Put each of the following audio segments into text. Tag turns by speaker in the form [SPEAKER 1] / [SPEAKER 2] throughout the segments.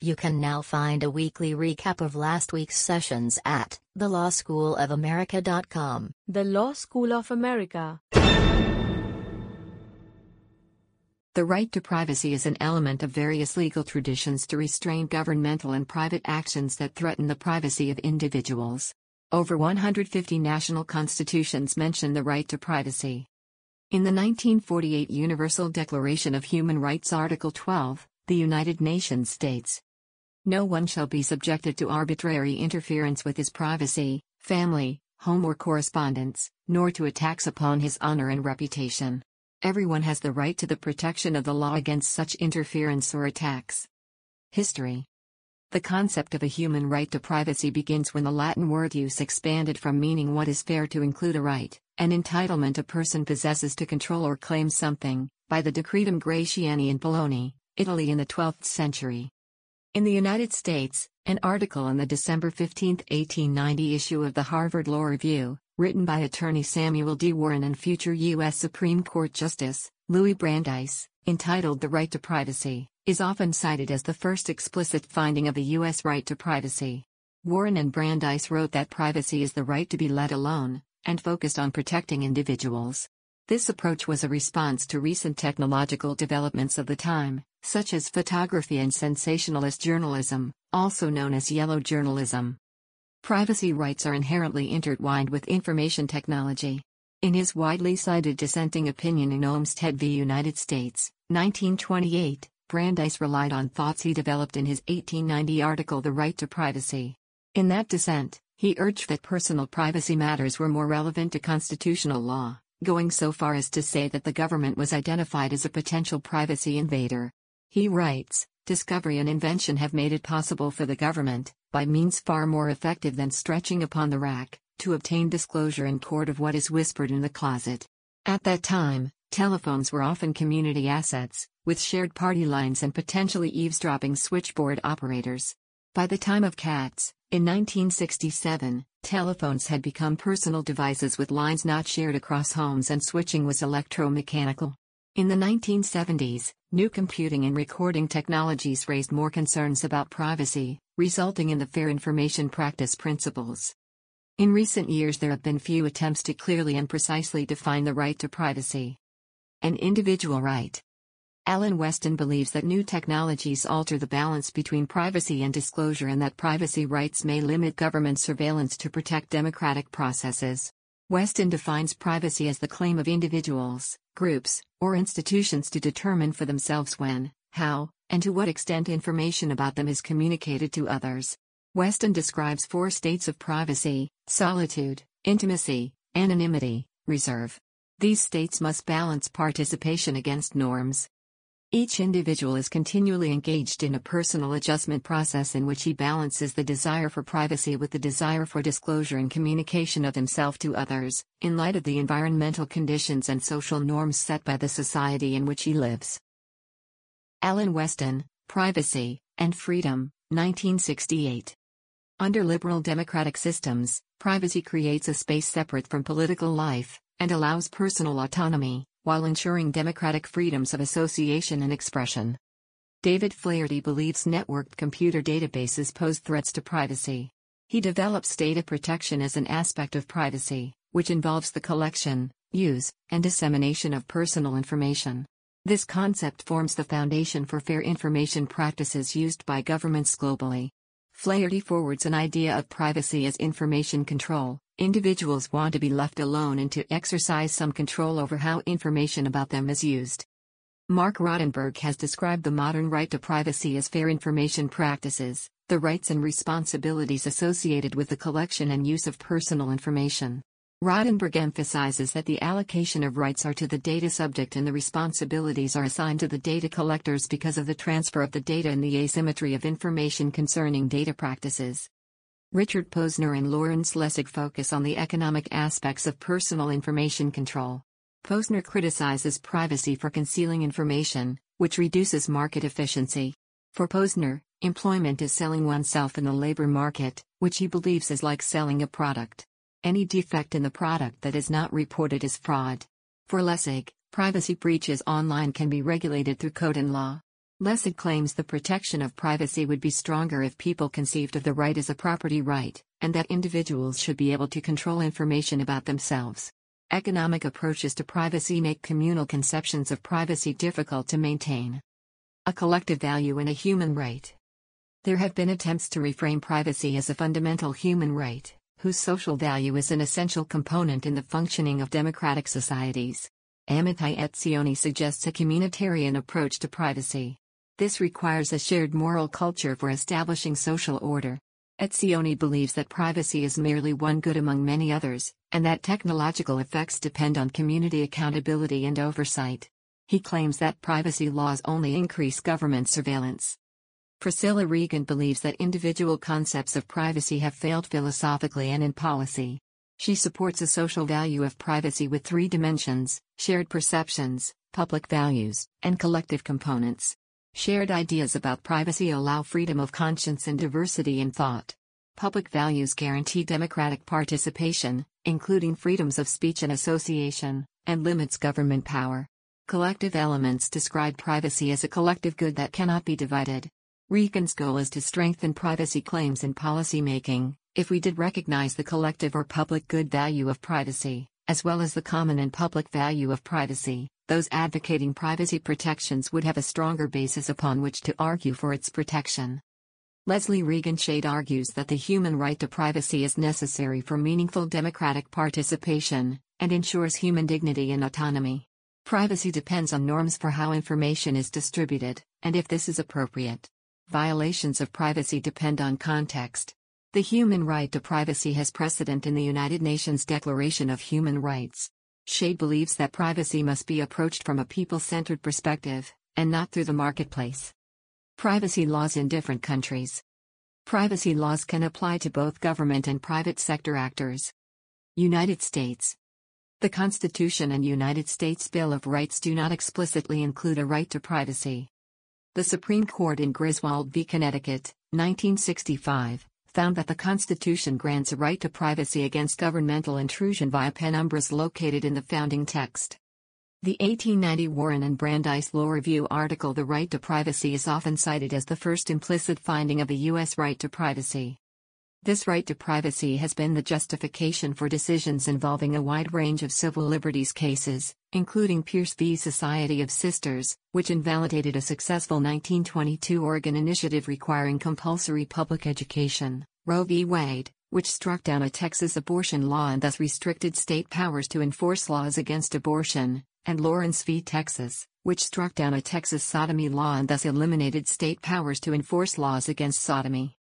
[SPEAKER 1] You can now find a weekly recap of last week's sessions at thelawschoolofamerica.com.
[SPEAKER 2] The Law School of America.
[SPEAKER 3] The right to privacy is an element of various legal traditions to restrain governmental and private actions that threaten the privacy of individuals. Over 150 national constitutions mention the right to privacy. In the 1948 Universal Declaration of Human Rights, Article 12, the United Nations states No one shall be subjected to arbitrary interference with his privacy, family, home, or correspondence, nor to attacks upon his honor and reputation. Everyone has the right to the protection of the law against such interference or attacks. History the concept of a human right to privacy begins when the Latin word ius expanded from meaning what is fair to include a right, an entitlement a person possesses to control or claim something, by the Decretum Gratiani in Bologna, Italy in the 12th century. In the United States, an article in the December 15, 1890 issue of the Harvard Law Review, written by attorney Samuel D. Warren and future U.S. Supreme Court Justice, Louis Brandeis, entitled The Right to Privacy, is often cited as the first explicit finding of the U.S. right to privacy. Warren and Brandeis wrote that privacy is the right to be let alone, and focused on protecting individuals. This approach was a response to recent technological developments of the time, such as photography and sensationalist journalism, also known as yellow journalism. Privacy rights are inherently intertwined with information technology. In his widely cited dissenting opinion in Olmstead v. United States, 1928, Brandeis relied on thoughts he developed in his 1890 article The Right to Privacy. In that dissent, he urged that personal privacy matters were more relevant to constitutional law, going so far as to say that the government was identified as a potential privacy invader. He writes Discovery and invention have made it possible for the government, by means far more effective than stretching upon the rack, to obtain disclosure in court of what is whispered in the closet. At that time, telephones were often community assets, with shared party lines and potentially eavesdropping switchboard operators. By the time of Katz, in 1967, telephones had become personal devices with lines not shared across homes and switching was electromechanical. In the 1970s, new computing and recording technologies raised more concerns about privacy, resulting in the Fair Information Practice Principles. In recent years, there have been few attempts to clearly and precisely define the right to privacy. An individual right. Alan Westin believes that new technologies alter the balance between privacy and disclosure and that privacy rights may limit government surveillance to protect democratic processes. Westin defines privacy as the claim of individuals, groups, or institutions to determine for themselves when, how, and to what extent information about them is communicated to others. Westin describes four states of privacy solitude, intimacy, anonymity, reserve. These states must balance participation against norms, each individual is continually engaged in a personal adjustment process in which he balances the desire for privacy with the desire for disclosure and communication of himself to others, in light of the environmental conditions and social norms set by the society in which he lives. Alan Westin, Privacy and Freedom, 1968. Under liberal democratic systems, privacy creates a space separate from political life and allows personal autonomy while ensuring democratic freedoms of association and expression. David Flaherty believes networked computer databases pose threats to privacy. He develops data protection as an aspect of privacy, which involves the collection, use, and dissemination of personal information. This concept forms the foundation for fair information practices used by governments globally. Flaherty forwards an idea of privacy as information control, Individuals want to be left alone and to exercise some control over how information about them is used. Marc Rotenberg has described the modern right to privacy as fair information practices, the rights and responsibilities associated with the collection and use of personal information. Rotenberg emphasizes that the allocation of rights are to the data subject and the responsibilities are assigned to the data collectors because of the transfer of the data and the asymmetry of information concerning data practices. Richard Posner and Lawrence Lessig focus on the economic aspects of personal information control. Posner criticizes privacy for concealing information, which reduces market efficiency. For Posner, employment is selling oneself in the labor market, which he believes is like selling a product. Any defect in the product that is not reported is fraud. For Lessig, privacy breaches online can be regulated through code and law. Lessig claims the protection of privacy would be stronger if people conceived of the right as a property right, and that individuals should be able to control information about themselves. Economic approaches to privacy make communal conceptions of privacy difficult to maintain. A collective value and a human right. There have been attempts to reframe privacy as a fundamental human right, whose social value is an essential component in the functioning of democratic societies. Amitai Etzioni suggests a communitarian approach to privacy. This requires a shared moral culture for establishing social order. Etzioni believes that privacy is merely one good among many others, and that technological effects depend on community accountability and oversight. He claims that privacy laws only increase government surveillance. Priscilla Regan believes that individual concepts of privacy have failed philosophically and in policy. She supports a social value of privacy with three dimensions shared perceptions, public values, and collective components. Shared ideas about privacy allow freedom of conscience and diversity in thought. Public values guarantee democratic participation, including freedoms of speech and association, and limits government power. Collective elements describe privacy as a collective good that cannot be divided. Regan's goal is to strengthen privacy claims in policymaking, if we did recognize the collective or public good value of privacy, as well as the common and public value of privacy, those advocating privacy protections would have a stronger basis upon which to argue for its protection. Leslie Regan Shade argues that the human right to privacy is necessary for meaningful democratic participation, and ensures human dignity and autonomy. Privacy depends on norms for how information is distributed, and if this is appropriate. Violations of privacy depend on context. The human right to privacy has precedent in the United Nations Declaration of Human Rights. Shade believes that privacy must be approached from a people centered perspective, and not through the marketplace. Privacy laws in different countries. Privacy laws can apply to both government and private sector actors. United States. The Constitution and United States Bill of Rights do not explicitly include a right to privacy. The Supreme Court in Griswold v. Connecticut, 1965, found that the Constitution grants a right to privacy against governmental intrusion via penumbras located in the founding text. The 1890 Warren and Brandeis Law Review article The Right to Privacy is often cited as the first implicit finding of a U.S. right to privacy. This right to privacy has been the justification for decisions involving a wide range of civil liberties cases, including Pierce v. Society of Sisters, which invalidated a successful 1922 Oregon initiative requiring compulsory public education, Roe v. Wade, which struck down a Texas abortion law and thus restricted state powers to enforce laws against abortion, and Lawrence v. Texas, which struck down a Texas sodomy law and thus eliminated state powers to enforce laws against sodomy.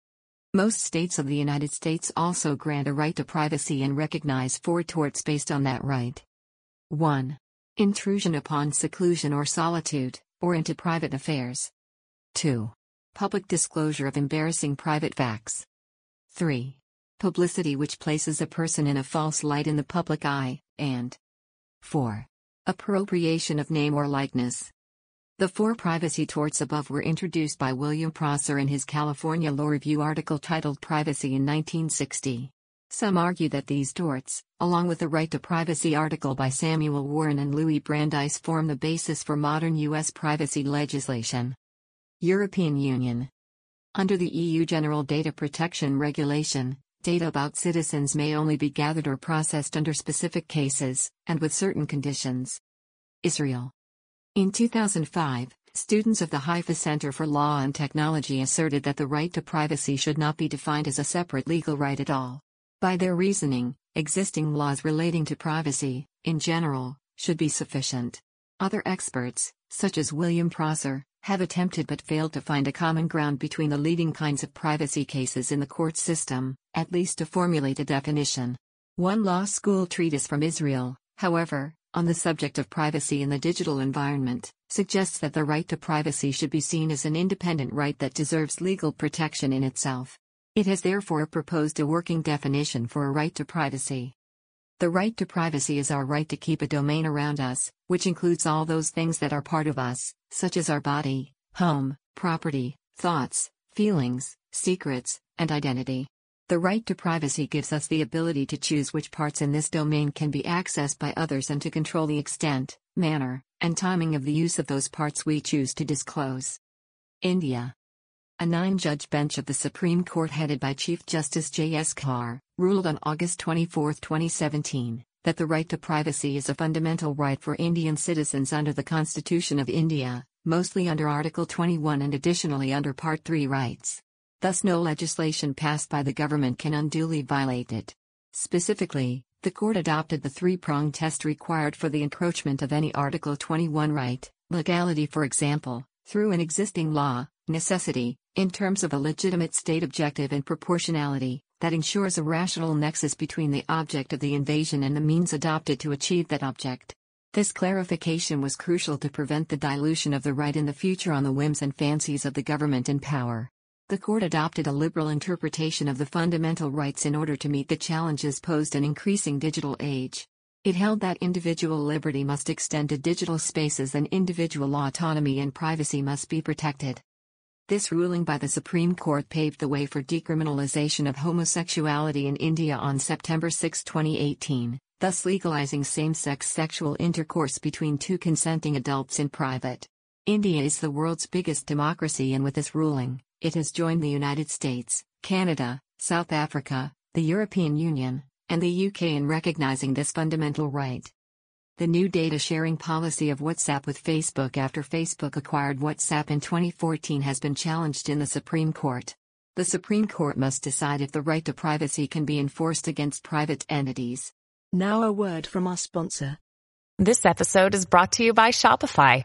[SPEAKER 3] Most states of the United States also grant a right to privacy and recognize four torts based on that right. 1. Intrusion upon seclusion or solitude, or into private affairs. 2. Public disclosure of embarrassing private facts. 3. Publicity which places a person in a false light in the public eye, and 4. Appropriation of name or likeness. The four privacy torts above were introduced by William Prosser in his California Law Review article titled Privacy in 1960. Some argue that these torts, along with the right to privacy article by Samuel Warren and Louis Brandeis, form the basis for modern U.S. privacy legislation. European Union. Under the EU General Data Protection Regulation, data about citizens may only be gathered or processed under specific cases, and with certain conditions. Israel. In 2005, students of the Haifa Center for Law and Technology asserted that the right to privacy should not be defined as a separate legal right at all. By their reasoning, existing laws relating to privacy, in general, should be sufficient. Other experts, such as William Prosser, have attempted but failed to find a common ground between the leading kinds of privacy cases in the court system, at least to formulate a definition. One law school treatise from Israel, however, on the subject of privacy in the digital environment, suggests that the right to privacy should be seen as an independent right that deserves legal protection in itself. It has therefore proposed a working definition for a right to privacy. The right to privacy is our right to keep a domain around us, which includes all those things that are part of us, such as our body, home, property, thoughts, feelings, secrets, and identity. The right to privacy gives us the ability to choose which parts in this domain can be accessed by others and to control the extent, manner, and timing of the use of those parts we choose to disclose. India. A nine judge bench of the Supreme Court, headed by Chief Justice J.S. Khehar, ruled on August 24, 2017, that the right to privacy is a fundamental right for Indian citizens under the Constitution of India, mostly under Article 21 and additionally under Part 3 rights. Thus, no legislation passed by the government can unduly violate it. Specifically, the court adopted the three prong test required for the encroachment of any Article 21 right legality, for example, through an existing law, necessity, in terms of a legitimate state objective and proportionality, that ensures a rational nexus between the object of the invasion and the means adopted to achieve that object. This clarification was crucial to prevent the dilution of the right in the future on the whims and fancies of the government in power. The court adopted a liberal interpretation of the fundamental rights in order to meet the challenges posed in increasing digital age. It held that individual liberty must extend to digital spaces and individual autonomy and privacy must be protected. This ruling by the Supreme Court paved the way for decriminalization of homosexuality in India on September 6, 2018, thus legalizing same sex sexual intercourse between two consenting adults in private. India is the world's biggest democracy, and with this ruling, it has joined the United States, Canada, South Africa, the European Union, and the UK in recognizing this fundamental right. The new data sharing policy of WhatsApp with Facebook after Facebook acquired WhatsApp in 2014 has been challenged in the Supreme Court. The Supreme Court must decide if the right to privacy can be enforced against private entities.
[SPEAKER 2] Now, a word from our sponsor.
[SPEAKER 4] This episode is brought to you by Shopify.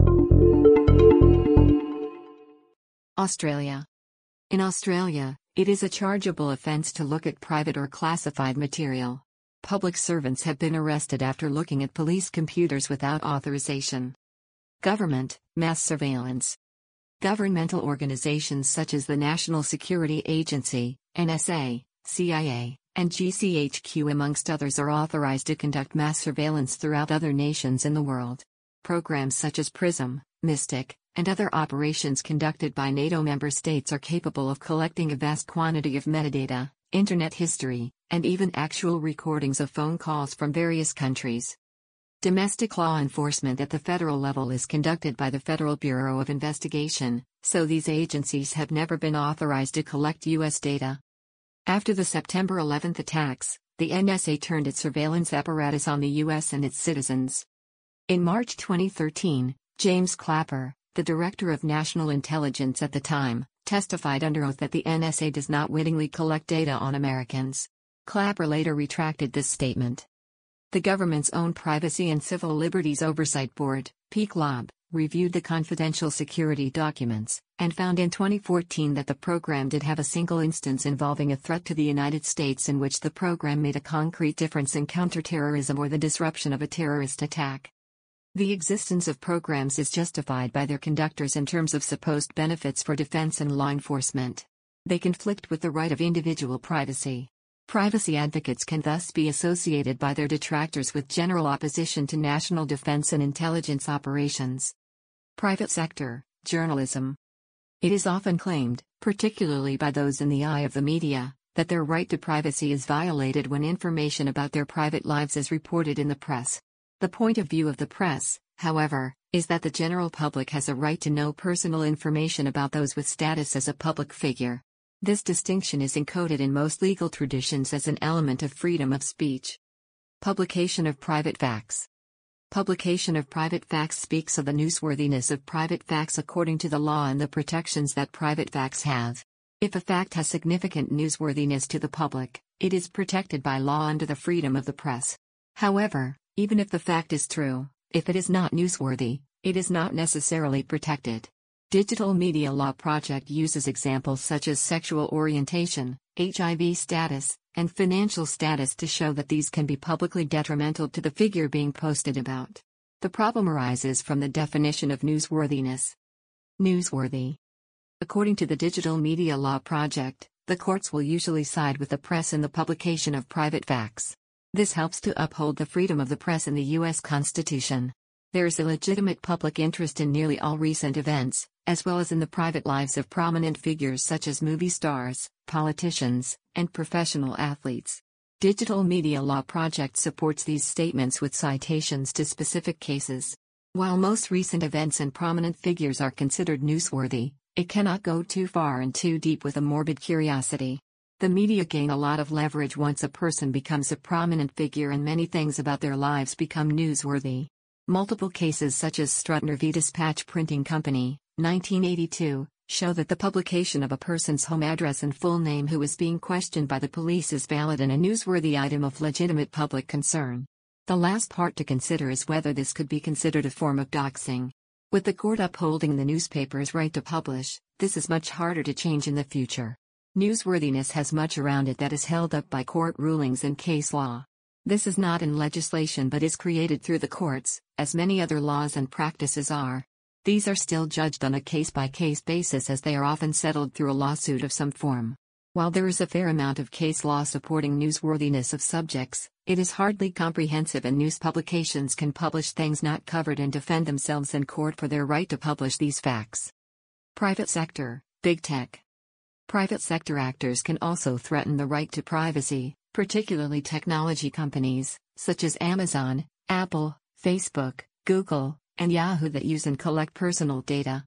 [SPEAKER 3] Australia. In Australia, it is a chargeable offence to look at private or classified material. Public servants have been arrested after looking at police computers without authorization. Government, mass surveillance. Governmental organizations such as the National Security Agency, NSA, CIA, and GCHQ, amongst others, are authorized to conduct mass surveillance throughout other nations in the world. Programs such as PRISM, Mystic, and other operations conducted by NATO member states are capable of collecting a vast quantity of metadata, internet history, and even actual recordings of phone calls from various countries. Domestic law enforcement at the federal level is conducted by the Federal Bureau of Investigation, so these agencies have never been authorized to collect U.S. data. After the September 11 attacks, the NSA turned its surveillance apparatus on the U.S. and its citizens. In March 2013, James Clapper, the Director of National Intelligence at the time, testified under oath that the NSA does not wittingly collect data on Americans. Clapper later retracted this statement. The government's own Privacy and Civil Liberties Oversight Board, PCLOB, reviewed the confidential security documents and found in 2014 that the program did have a single instance involving a threat to the United States in which the program made a concrete difference in counterterrorism or the disruption of a terrorist attack. The existence of programs is justified by their conductors in terms of supposed benefits for defense and law enforcement. They conflict with the right of individual privacy. Privacy advocates can thus be associated by their detractors with general opposition to national defense and intelligence operations. Private sector, journalism. It is often claimed, particularly by those in the eye of the media, that their right to privacy is violated when information about their private lives is reported in the press. The point of view of the press, however, is that the general public has a right to know personal information about those with status as a public figure. This distinction is encoded in most legal traditions as an element of freedom of speech. Publication of private facts. Publication of private facts speaks of the newsworthiness of private facts according to the law and the protections that private facts have. If a fact has significant newsworthiness to the public, it is protected by law under the freedom of the press. However, even if the fact is true, if it is not newsworthy, it is not necessarily protected. Digital Media Law Project uses examples such as sexual orientation, HIV status, and financial status to show that these can be publicly detrimental to the figure being posted about. The problem arises from the definition of newsworthiness. Newsworthy According to the Digital Media Law Project, the courts will usually side with the press in the publication of private facts. This helps to uphold the freedom of the press in the U.S. Constitution. There is a legitimate public interest in nearly all recent events, as well as in the private lives of prominent figures such as movie stars, politicians, and professional athletes. Digital Media Law Project supports these statements with citations to specific cases. While most recent events and prominent figures are considered newsworthy, it cannot go too far and too deep with a morbid curiosity. The media gain a lot of leverage once a person becomes a prominent figure and many things about their lives become newsworthy. Multiple cases such as Strutner v. Dispatch Printing Company, 1982, show that the publication of a person's home address and full name who is being questioned by the police is valid and a newsworthy item of legitimate public concern. The last part to consider is whether this could be considered a form of doxing. With the court upholding the newspaper's right to publish, this is much harder to change in the future. Newsworthiness has much around it that is held up by court rulings and case law. This is not in legislation but is created through the courts, as many other laws and practices are. These are still judged on a case by case basis as they are often settled through a lawsuit of some form. While there is a fair amount of case law supporting newsworthiness of subjects, it is hardly comprehensive and news publications can publish things not covered and defend themselves in court for their right to publish these facts. Private sector, big tech, Private sector actors can also threaten the right to privacy, particularly technology companies, such as Amazon, Apple, Facebook, Google, and Yahoo that use and collect personal data.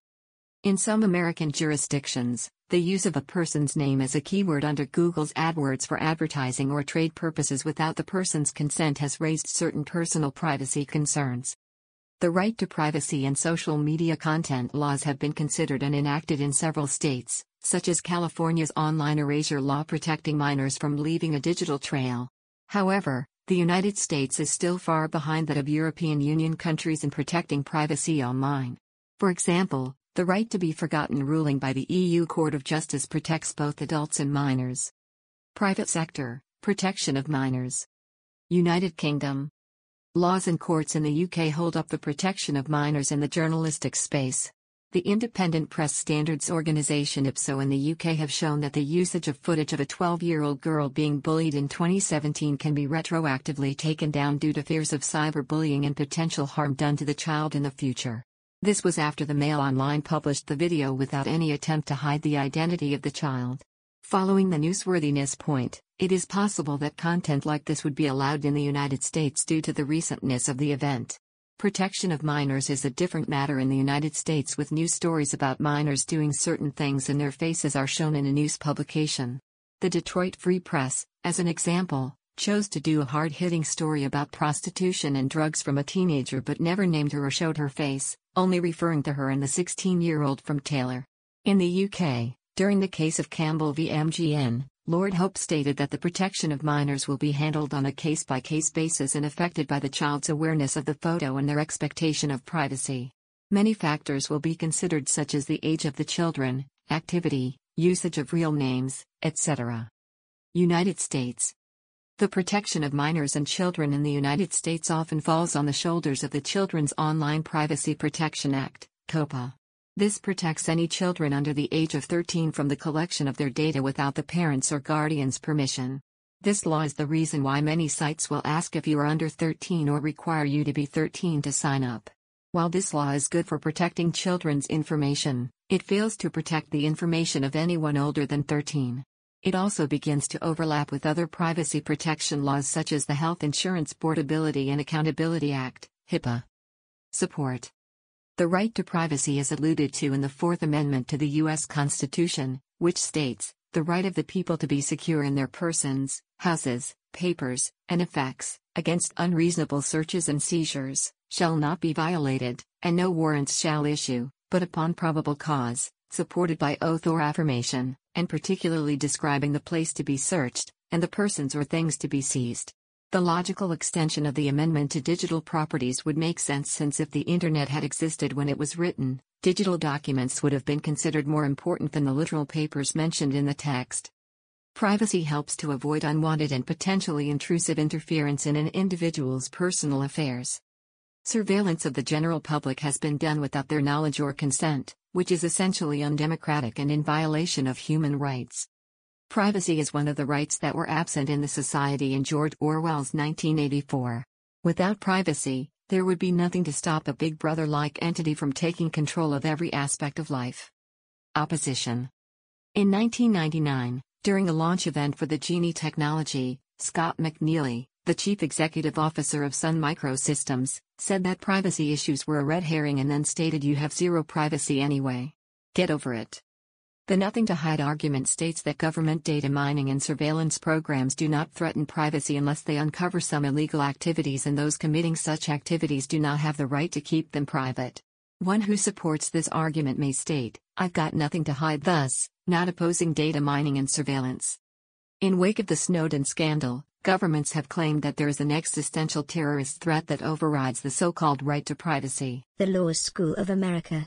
[SPEAKER 3] In some American jurisdictions, the use of a person's name as a keyword under Google's AdWords for advertising or trade purposes without the person's consent has raised certain personal privacy concerns. The right to privacy and social media content laws have been considered and enacted in several states, such as California's online erasure law protecting minors from leaving a digital trail. However, the United States is still far behind that of European Union countries in protecting privacy online. For example, the right to be forgotten ruling by the EU Court of Justice protects both adults and minors. Private sector, protection of minors. United Kingdom. Laws and courts in the UK hold up the protection of minors in the journalistic space. The Independent Press Standards Organisation IPSO in the UK have shown that the usage of footage of a 12 year old girl being bullied in 2017 can be retroactively taken down due to fears of cyberbullying and potential harm done to the child in the future. This was after the Mail Online published the video without any attempt to hide the identity of the child. Following the newsworthiness point, it is possible that content like this would be allowed in the United States due to the recentness of the event. Protection of minors is a different matter in the United States with news stories about minors doing certain things and their faces are shown in a news publication. The Detroit Free Press, as an example, chose to do a hard hitting story about prostitution and drugs from a teenager but never named her or showed her face, only referring to her and the 16 year old from Taylor. In the UK, during the case of Campbell v. MGN, Lord Hope stated that the protection of minors will be handled on a case by case basis and affected by the child's awareness of the photo and their expectation of privacy. Many factors will be considered, such as the age of the children, activity, usage of real names, etc. United States The protection of minors and children in the United States often falls on the shoulders of the Children's Online Privacy Protection Act, COPPA. This protects any children under the age of 13 from the collection of their data without the parents' or guardians' permission. This law is the reason why many sites will ask if you are under 13 or require you to be 13 to sign up. While this law is good for protecting children's information, it fails to protect the information of anyone older than 13. It also begins to overlap with other privacy protection laws such as the Health Insurance Portability and Accountability Act, HIPAA. Support the right to privacy is alluded to in the Fourth Amendment to the U.S. Constitution, which states, the right of the people to be secure in their persons, houses, papers, and effects, against unreasonable searches and seizures, shall not be violated, and no warrants shall issue, but upon probable cause, supported by oath or affirmation, and particularly describing the place to be searched, and the persons or things to be seized. The logical extension of the amendment to digital properties would make sense since if the Internet had existed when it was written, digital documents would have been considered more important than the literal papers mentioned in the text. Privacy helps to avoid unwanted and potentially intrusive interference in an individual's personal affairs. Surveillance of the general public has been done without their knowledge or consent, which is essentially undemocratic and in violation of human rights. Privacy is one of the rights that were absent in the society in George Orwell's 1984. Without privacy, there would be nothing to stop a big brother like entity from taking control of every aspect of life. Opposition. In 1999, during a launch event for the Jini technology, Scott McNealy, the chief executive officer of Sun Microsystems, said that privacy issues were a red herring and then stated you have zero privacy anyway. Get over it. The nothing to hide argument states that government data mining and surveillance programs do not threaten privacy unless they uncover some illegal activities, and those committing such activities do not have the right to keep them private. One who supports this argument may state, I've got nothing to hide, thus, not opposing data mining and surveillance. In wake of the Snowden scandal, governments have claimed that there is an existential terrorist threat that overrides the so called right to privacy.
[SPEAKER 2] The Law School of America.